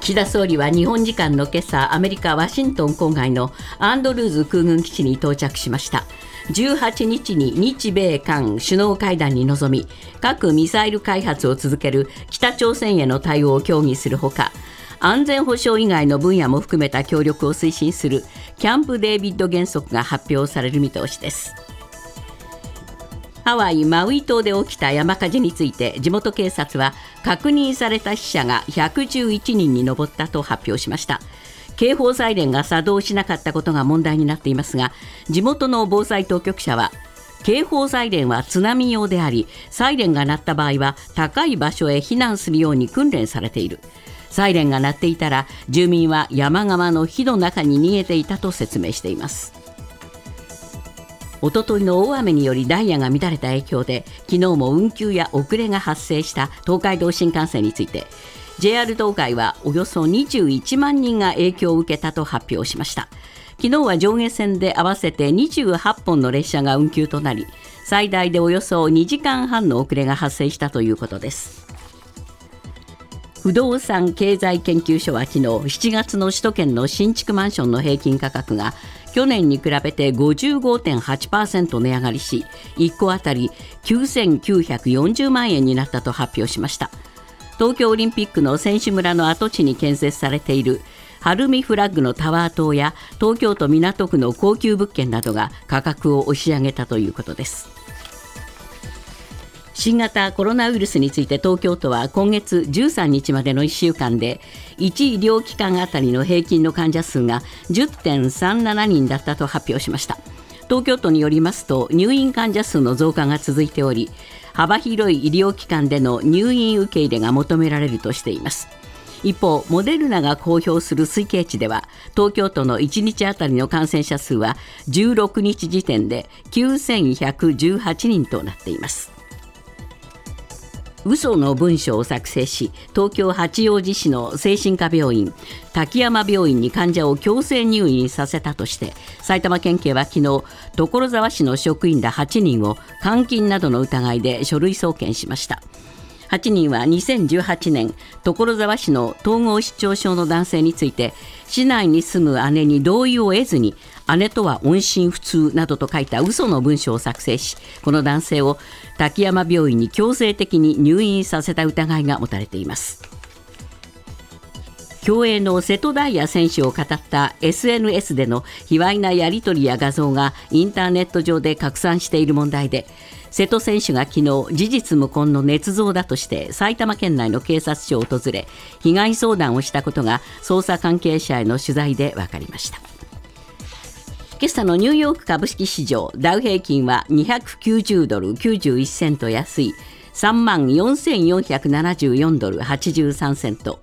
岸田総理は日本時間の今朝アメリカ・ワシントン郊外のアンドルーズ空軍基地に到着しました。18日に日米韓首脳会談に臨み核・ミサイル開発を続ける北朝鮮への対応を協議するほか安全保障以外の分野も含めた協力を推進するキャンプ・デービッド原則が発表される見通しです。ハワイ・マウイ島で起きた山火事について地元警察は確認された死者が111人に上ったと発表しました。警報サイレンが作動しなかったことが問題になっていますが地元の防災当局者は警報サイレンは津波用でありサイレンが鳴った場合は高い場所へ避難するように訓練されている。サイレンが鳴っていたら住民は山側の火の中に逃げていたと説明しています。おとといの大雨によりダイヤが乱れた影響で昨日も運休や遅れが発生した東海道新幹線について JR 東海はおよそ21万人が影響を受けたと発表しました。昨日は上下線で合わせて28本の列車が運休となり最大でおよそ2時間半の遅れが発生したということです。不動産経済研究所は昨日7月の首都圏の新築マンションの平均価格が去年に比べて55.8%値上がりし1戸当たり9940万円になったと発表しました。東京オリンピックの選手村の跡地に建設されている晴海フラッグのタワー棟や東京都港区の高級物件などが価格を押し上げたということです。新型コロナウイルスについて東京都は今月13日までの1週間で1医療機関あたりの平均の患者数が10.37人だったと発表しました。東京都によりますと入院患者数の増加が続いており幅広い医療機関での入院受け入れが求められるとしています。一方モデルナが公表する推計値では東京都の1日あたりの感染者数は16日時点で9118人となっています。嘘の文書を作成し東京八王子市の精神科病院滝山病院に患者を強制入院させたとして埼玉県警は昨日所沢市の職員ら8人を監禁などの疑いで書類送検しました。8人は2018年所沢市の統合失調症の男性について市内に住む姉に同意を得ずに姉とは音信不通などと書いた嘘の文書を作成しこの男性を滝山病院に強制的に入院させた疑いが持たれています。競泳の瀬戸大也選手を語った SNS での卑猥なやり取りや画像がインターネット上で拡散している問題で瀬戸選手が昨日事実無根の捏造だとして埼玉県内の警察署を訪れ被害相談をしたことが捜査関係者への取材で分かりました。今朝のニューヨーク株式市場ダウ平均は290ドル91セント安い3万4474ドル83セント。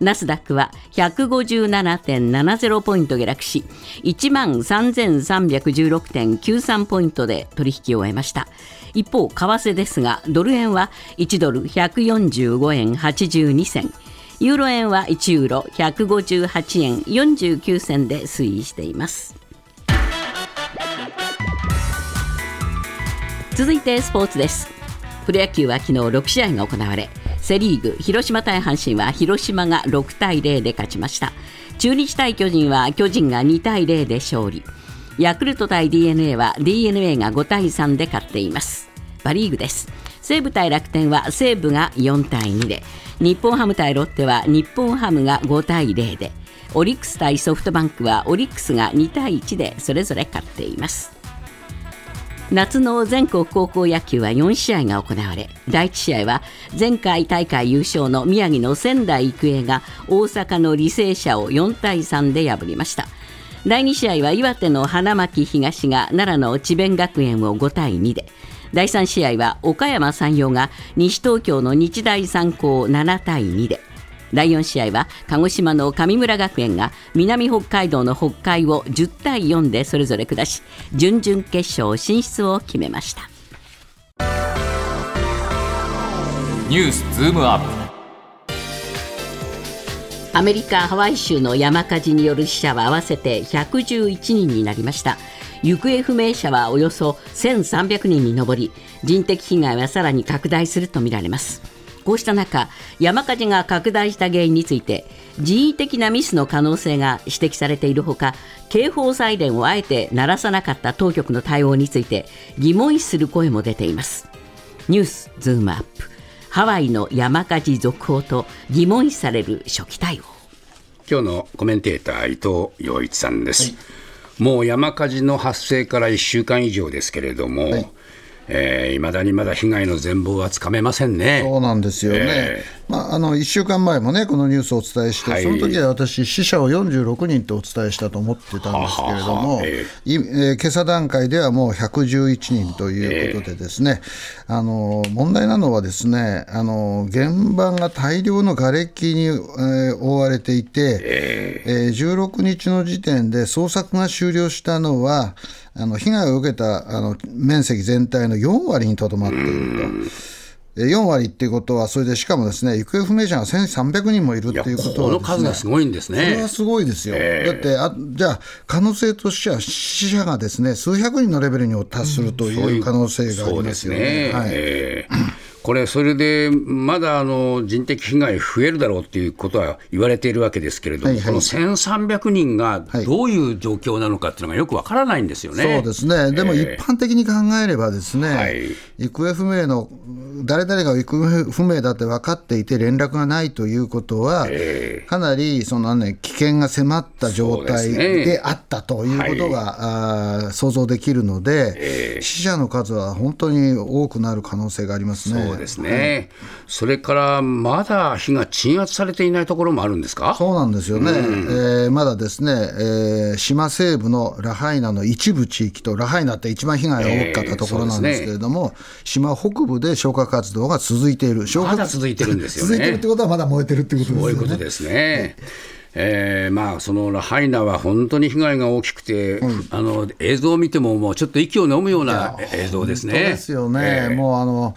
ナスダックは157.70ポイント下落し1万3316.93ポイントで取引を終えました。一方為替ですがドル円は1ドル145円82銭。ユーロ円は1ユーロ158円49銭で推移しています。続いてスポーツです。プロ野球は昨日6試合が行われセ・リーグ広島対阪神は広島が6対0で勝ちました。中日対巨人は巨人が2対0で勝利。ヤクルト対 d n a は d n a が5対3で勝っています。パ・リーグです。西武対楽天は西武が4対2で。日本ハム対ロッテは日本ハムが5対0で。オリックス対ソフトバンクはオリックスが2対1でそれぞれ勝っています。夏の全国高校野球は4試合が行われ第1試合は前回大会優勝の宮城の仙台育英が大阪の履正社を4対3で破りました。第2試合は岩手の花巻東が奈良の智弁学園を5対2で第3試合は岡山山陽が西東京の日大三高を7対2で第4試合は鹿児島の神村学園が南北海道の北海を10対4でそれぞれ下し準々決勝進出を決めました。ニュースズームアップ。アメリカ・ハワイ州の山火事による死者は合わせて111人になりました。行方不明者はおよそ1300人に上り人的被害はさらに拡大するとみられますこうした中山火事が拡大した原因について人為的なミスの可能性が指摘されているほか警報サイレンをあえて鳴らさなかった当局の対応について疑問視する声も出ています。ニュースズームアップ。ハワイの山火事続報と疑問視される初期対応。今日のコメンテーター伊藤洋一さんです、はい、もう山火事の発生から1週間以上ですけれども、はいえー、だにまだ被害の全貌はつかめませんね。そうなんですよね。えー、まあ、あの1週間前もね、このニュースをお伝えして、はい、その時は私、死者を46人とお伝えしたと思ってたんですけれども、ははえー、えー、今朝段階ではもう111人ということで、ですね、えー、あの問題なのはですねあの、現場が大量の瓦礫に、えー、覆われていて、えー、えー、16日の時点で捜索が終了したのは、あの被害を受けたあの面積全体の4割にとどまっていると。4割っていうことは、それでしかもですね行方不明者が1300人もいるっていうことは、ね、この数がすごいんですね。これはすごいですよ。えー、だってあ、じゃあ、可能性としては、死者がですね数百人のレベルに達するという可能性がありますよね。はい、えーこれ、それでまだあの人的被害増えるだろうということは言われているわけですけれども、はいはい、この1300人がどういう状況なのかっていうのがよくわからないんですよね、はい、そうですね、でも一般的に考えれば、ですね、はい、行方不明の誰々が行方不明だって分かっていて、連絡がないということは、えー、かなりその、ね、危険が迫った状態であったということが、ねはい、あ想像できるので、えー、死者の数は本当に多くなる可能性がありますね。そうですね、はい、それからまだ火が鎮圧されていないところもあるんですか？そうなんですよね、うん、えー、まだですね、えー、島西部のラハイナの一部地域と、ラハイナって一番被害が大きかったところなんですけれども、えーね、島北部で消火活動が続いている、まだ続いてるんですよね。続いてるってことは、まだ燃えてるってことですね。そういうことですね。えーまあ、そのラハイナは本当に被害が大きくて、うん、あの映像を見ても、もうちょっと息を飲むような映像ですね。ですよね、えー、もうあの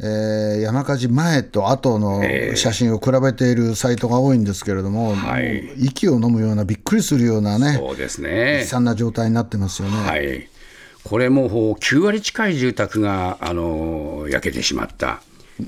えー、山火事前と後の写真を比べているサイトが多いんですけれども、はい、息を飲むような、びっくりするようなね、そうですね。悲惨な状態になってますよね。はい。これも9割近い住宅があの焼けてしまった。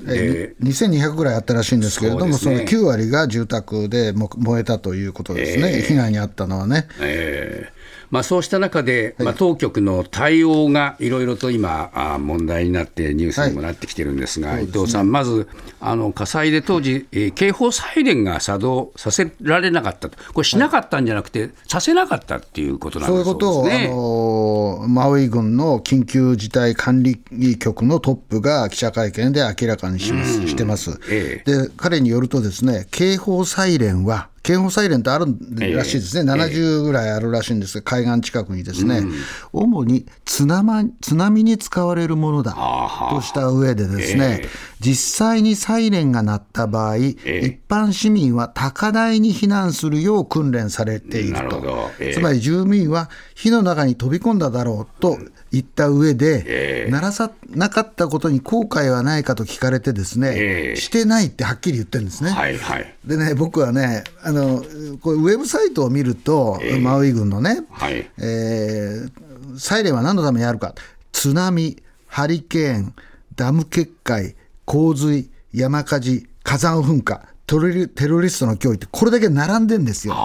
えー、2200ぐらいあったらしいんですけれども、そ、ね,、の9割が住宅で燃えたということですね、えー、被害に遭ったのはね。えーまあ、そうした中で、まあ、当局の対応がいろいろと今、あ問題になって、ニュースにもなってきてるんですが、はい、伊藤さん、まずあの火災で当時、えー、警報サイレンが作動させられなかったと、これ、しなかったんじゃなくて、はい、させなかったっていうことなんですね。そういうことを、あのマウイ郡の緊急事態管理局のトップが記者会見で明らかにします、してます、ええ、で。彼によるとですね、警報サイレンは警報サイレンってあるらしいですね、えー、70ぐらいあるらしいんですが、海岸近くにですね、うん、主に津波津波に使われるものだとした上でですね、えー、実際にサイレンが鳴った場合、えー、一般市民は高台に避難するよう訓練されていると、つまり住民は火の中に飛び込んだだろうと言った上で、鳴らさなかったことに後悔はないかと聞かれてですね、してないってはっきり言ってるんですね。はいはい、でね僕はねあのこれウェブサイトを見ると、えー、マウイ郡のね、はい。えー、サイレンは何のためにあるか。津波ハリケーンダム決壊洪水山火事火山噴火テロリストの脅威ってこれだけ並んでんですよ。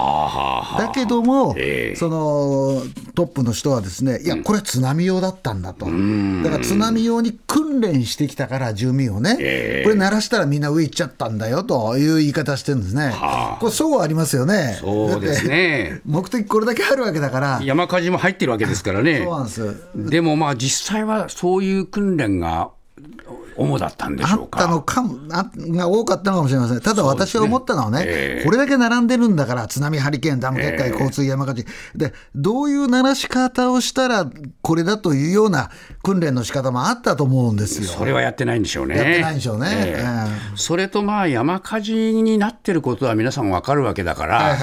だけども、えー、そのトップの人はですね、いや、これは津波用だったんだと。だから津波用に訓練してきたから住民をね、えー、これ鳴らしたらみんな上行っちゃったんだよという言い方してるんですね。これそうありますよね。そうですね。目的これだけあるわけだから。山火事も入ってるわけですからね。そうなんです。でもまあ実際はそういう訓練が主だったんでしょうか。あったのかもあが多かったのかもしれません。ただ私は思ったのはね、ねこれだけ並んでるんだから、津波、ハリケーン、ダム決壊、交通山火事、で、どういう鳴らし方をしたら、これだというような訓練の仕方もあったと思うんですよ。それはやってないんでしょうね。やってないんでしょうね。えー、それとまあ、山火事になってることは皆さん分かるわけだから、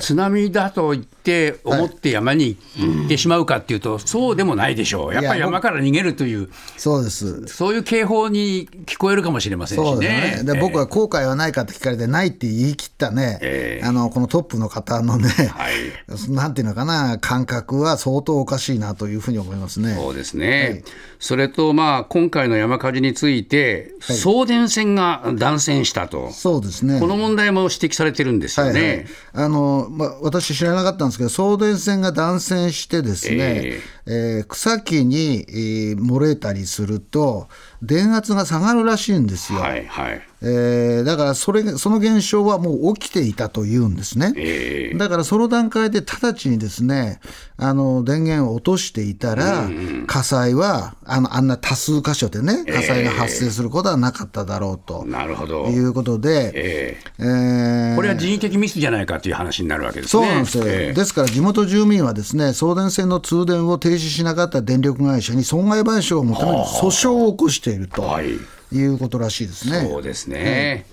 津波だと言って思って山に行ってしまうかっていうと、そうでもないでしょう。やっぱり山から逃げるという、そうです。そういう警報に聞こえるかもしれませんしね。で、ね、僕は後悔はないかって聞かれて、ないって言い切ったね、えー、あのこのトップの方のね、はい、なんていうのかな、感覚は相当おかしいなというふうに思いますね。そうですね、はい、それと、まあ、今回の山火事について、はい、送電線が断線したと、そうですね。この問題も指摘されてるんですよね。はいはい、あのまあ、私、知らなかったんですけど、送電線が断線してですね、えー、えー、草木に、えー、漏れたりすると、電圧が下がるらしいんですよ。はいはいえー、だからそれその現象はもう起きていたというんですね、えー、だからその段階で直ちにですねあの電源を落としていたら、火災はあのあんな多数箇所でね火災が発生することはなかっただろうと、なるほど。いうことで、えー、えー、これは人為的ミスじゃないかという話になるわけですね。そうなんですよ、えー、ですから地元住民はですね送電線の通電を停止しなかった電力会社に損害賠償を求める訴訟を起こしていると。はいいうことらしいですね。そうですね、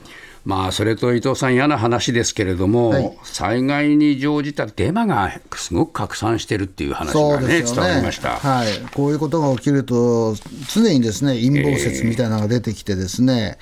まあ、それと伊藤さん、嫌な話ですけれども、はい、災害に乗じたデマがすごく拡散してるっていう話がね、ね。伝わりました、はい、こういうことが起きると、常にですね陰謀説みたいなのが出てきてですね、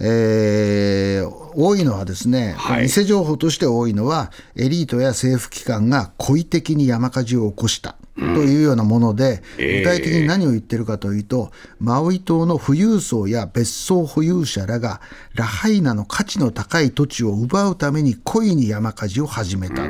えー、えー、多いのはですね、はい、偽情報として多いのは、エリートや政府機関が故意的に山火事を起こした。というようなもので、具体的に何を言ってるかというと、マウイ島の富裕層や別荘保有者らが、ラハイナの価値の高い土地を奪うために故意に山火事を始めたと。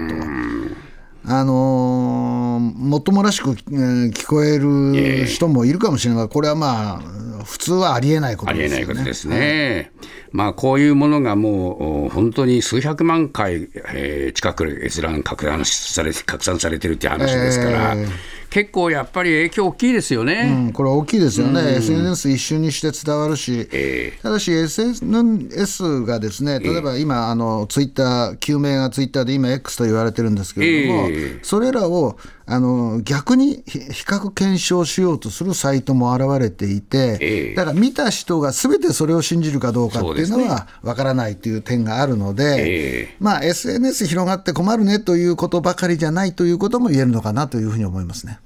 あのー、もっともらしく、えー、聞こえる人もいるかもしれないが、これはまあ、普通はありえないことですね。ありえないことですね。まあ、こういうものがもう本当に数百万回、えー、近く閲覧拡散され拡散されてるっていう話ですから。えー結構やっぱり影響大きいですよね、うん、これ大きいですよね、うん、SNS 一瞬にして伝わるし、えー、ただし SNS がですね例えば今、あのツイッター、救命がツイッターで今、X と言われてるんですけれども、えー、それらをあの逆に比較検証しようとするサイトも現れていて、えー、だから見た人がすべてそれを信じるかどうかっていうのは分からないという点があるので、まあ、SNS 広がって困るねということばかりじゃないということも言えるのかなというふうに思いますね。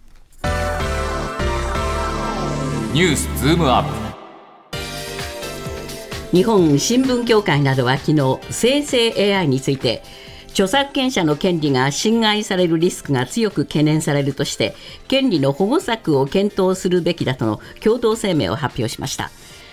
ニュースズームアップ。日本新聞協会などは昨日生成 AI について著作権者の権利が侵害されるリスクが強く懸念されるとして権利の保護策を検討するべきだとの共同声明を発表しました。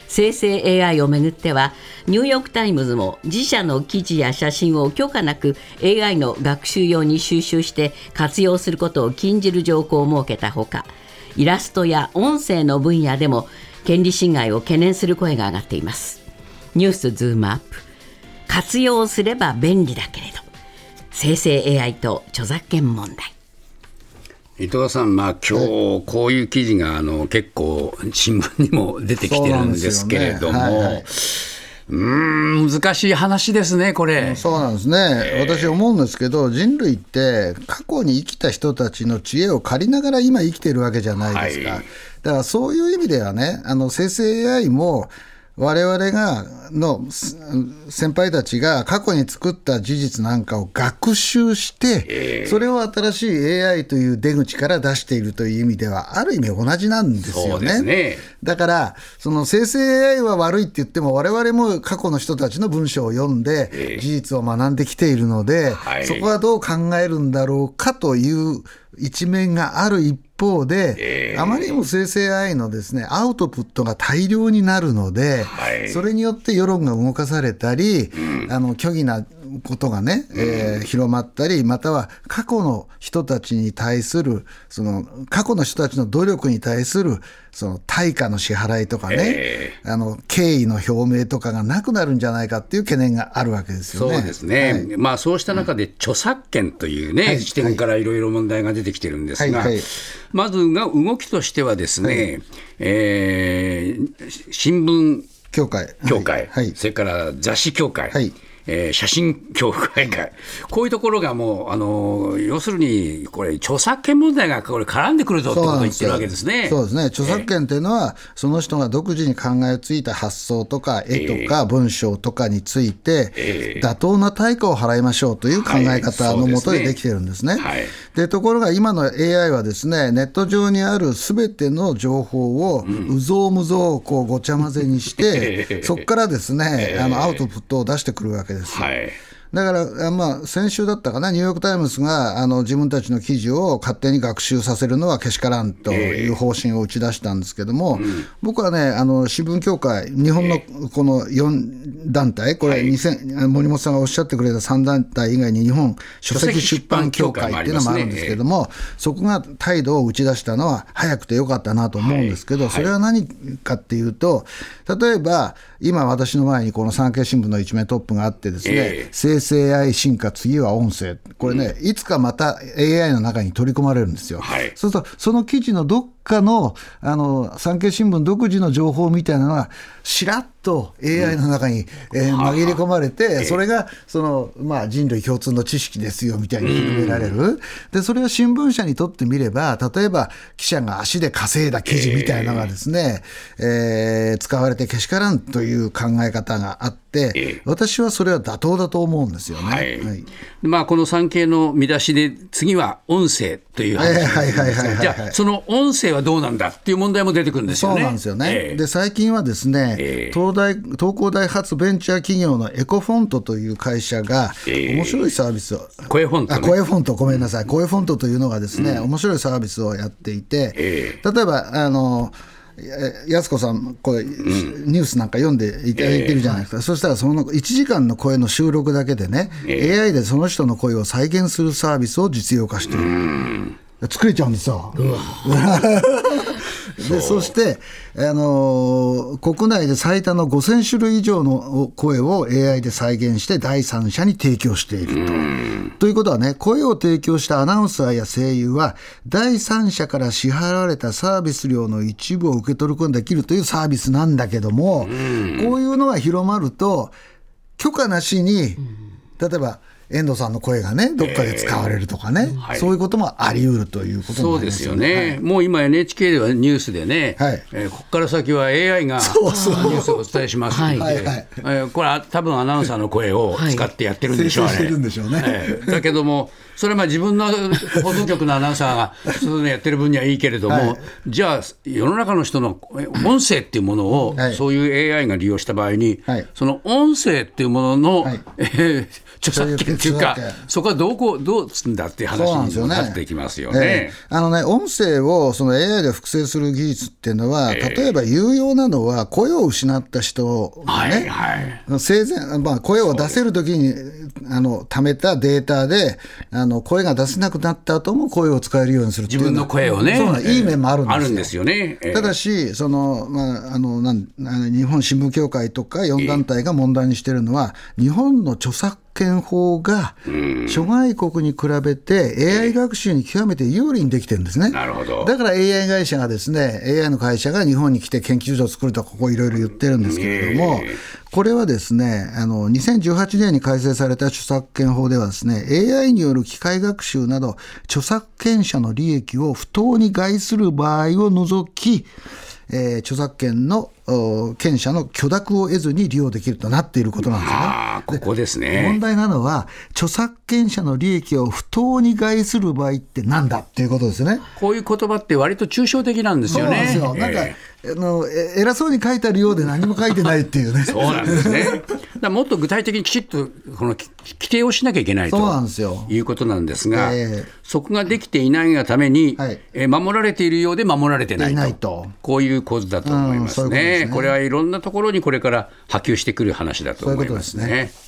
生成 AI をめぐってはニューヨーク・タイムズも自社の記事や写真を許可なく AI の学習用に収集して活用することを禁じる条項を設けたほかイラストや音声の分野でも権利侵害を懸念する声が上がっています。ニュースズームアップ。活用すれば便利だけれど。生成 AI と著作権問題。伊藤さん、まあ今日こういう記事があの結構新聞にも出てきてるんですけれども。うん難しい話ですね、これ。そうなんですね、私思うんですけど、人類って過去に生きた人たちの知恵を借りながら今生きてるわけじゃないですか。はい、だからそういう意味ではね、あの生成 AI も我々がの先輩たちが過去に作った事実なんかを学習して、それを新しい AI という出口から出しているという意味では、ある意味同じなんですよね。ね。だから、その生成 AI は悪いって言っても、我々も過去の人たちの文章を読んで、事実を学んできているので、そこはどう考えるんだろうかという一面がある一方で、えー、あまりにも生成 AI のですね、アウトプットが大量になるので、はい、それによって世論が動かされたり、うん、あの、虚偽なことがね、えー、広まったり、または過去の人たちに対する、その過去の人たちの努力に対するその対価の支払いとかね、えー、あの敬意の表明とかがなくなるんじゃないかっていう懸念があるわけですよね。そうですね、はい、まあ、そうした中で、著作権というね、はい、視点からいろいろ問題が出てきてるんですが、はい、まずが動きとしてはですね、はい、えー、新聞協会、協会、それから雑誌協会。えー、写真協会会、こういうところがもう、あの要するに、これ、著作権問題がこれ絡んでくるぞってことを言ってるわけですね。そうですね、著作権っていうのは、その人が独自に考えついた発想とか、絵とか文章とかについて、妥当な対価を払いましょうという考え方のもとでできてるんですね。はい、でところが今の AI はですね、ネット上にあるすべての情報を、うぞうむぞうこうごちゃ混ぜにして、そこからですね、あのアウトプットを出してくるわけです。はい。だから、まあ、先週だったかな、ニューヨーク・タイムズがあの自分たちの記事を勝手に学習させるのはけしからんという方針を打ち出したんですけども、えーうん、僕はね、あの新聞協会、日本のこの4団体、これ、2000、はい、森本さんがおっしゃってくれた3団体以外に、日本書籍出版協会っていうのもあるんですけども、そこが態度を打ち出したのは、早くてよかったなと思うんですけど、はい、それは何かっていうと、例えば、今、私の前にこの産経新聞の一面トップがあってですね、えー、生成 AI 進化、次は音声、これね、うん、いつかまた AI の中に取り込まれるんですよ。はい、そうすると、その記事のどっかのあの産経新聞独自の情報みたいなのが、しらっと AI の中に、うんえー、紛れ込まれて、それがその、まあ、人類共通の知識ですよみたいに広められる、でそれは新聞社にとってみれば、例えば記者が足で稼いだ記事みたいなのがですね、えー、えー、使われてけしからんという考え方があって、私はそれは妥当だと思うんですよね。はい、はい、まあ、この産経の見出しで、次は音声という話ですね。じゃあ、その音声はどうなんだっていう問題も出てくるんですよね。そうなんですよね。えー、で最近はですね、えー、東大東工大発ベンチャー企業のエコフォントという会社が、面白いサービスを、えー、声フォント、ね、あ声フォント、ごめんなさい、声フォントというのがですね、うん、面白いサービスをやっていて、例えば、あの、安子さん、これ、ニュースなんか読んでいただいてるじゃないですか、えー、そしたらその1時間の声の収録だけでね、えー、AI でその人の声を再現するサービスを実用化している。作れちゃうんですよ。でそして、あのー、国内で最多の5000種類以上の声を AI で再現して第三者に提供していると。ということはね、声を提供したアナウンサーや声優は、第三者から支払われたサービス料の一部を受け取ることができるというサービスなんだけども、こういうのが広まると、許可なしに、例えば、遠藤さんの声がね、どっかで使われるとかね、えーはい、そういうこともあり得るということそうですよね、はい、もう今、NHK ではニュースでね、はい。えー、ここから先は AI がニュースをお伝えしますので、えー、これは多分アナウンサーの声を使ってやってるんでしょう、ね、ね、えー、だけども、それはまあ自分の放送局のアナウンサーがそういうのやってる分にはいいけれども、はい、じゃあ、世の中の人の音声っていうものを、そういう AI が利用した場合に、その音声っていうものの、はい、えー著作権っていうか、そこはどうこうどうすんだっていう話になってきますよね。えー、あのね、音声をその AI で複製する技術っていうのは、えー、例えば有用なのは、声を失った人がね、はいはい、生前、まあ、声を出せるときにあの貯めたデータであの、声が出せなくなった後も声を使えるようにする自分の声をね、そういい面もあるんですよ。あるんですよね。ただし、そのまあ、あのなん日本新聞協会とか4団体が問題にしてるのは、日本の著作権法が諸外国に比べて AI 学習に極めて有利にできてるんですね。なるほど。だから AI 会社がですね、AI の会社が日本に来て研究所を作るとここいろいろ言ってるんですけれども、これはですね、あの、2018年に改正された著作権法ではですね、AI による機械学習など、著作権者の利益を不当に害する場合を除き、えー、著作権の権者の許諾を得ずに利用できるとなっていることなんですね。ここですね。問題なのは、著作権者の利益を不当に害する場合ってなんだっていうことですね。こういう言葉って割と抽象的なんですよね。そうなんですよ。なんか、えーあの偉そうに書いてあるようで何も書いてないっていうね。そうなんですね。だもっと具体的にきちっとこの規定をしなきゃいけないということなんですが、えー、そこができていないがために、はい、え守られているようで守られてないとこういう構図だと思いますね。こすねこれはいろんなところにこれから波及してくる話だと思いますね。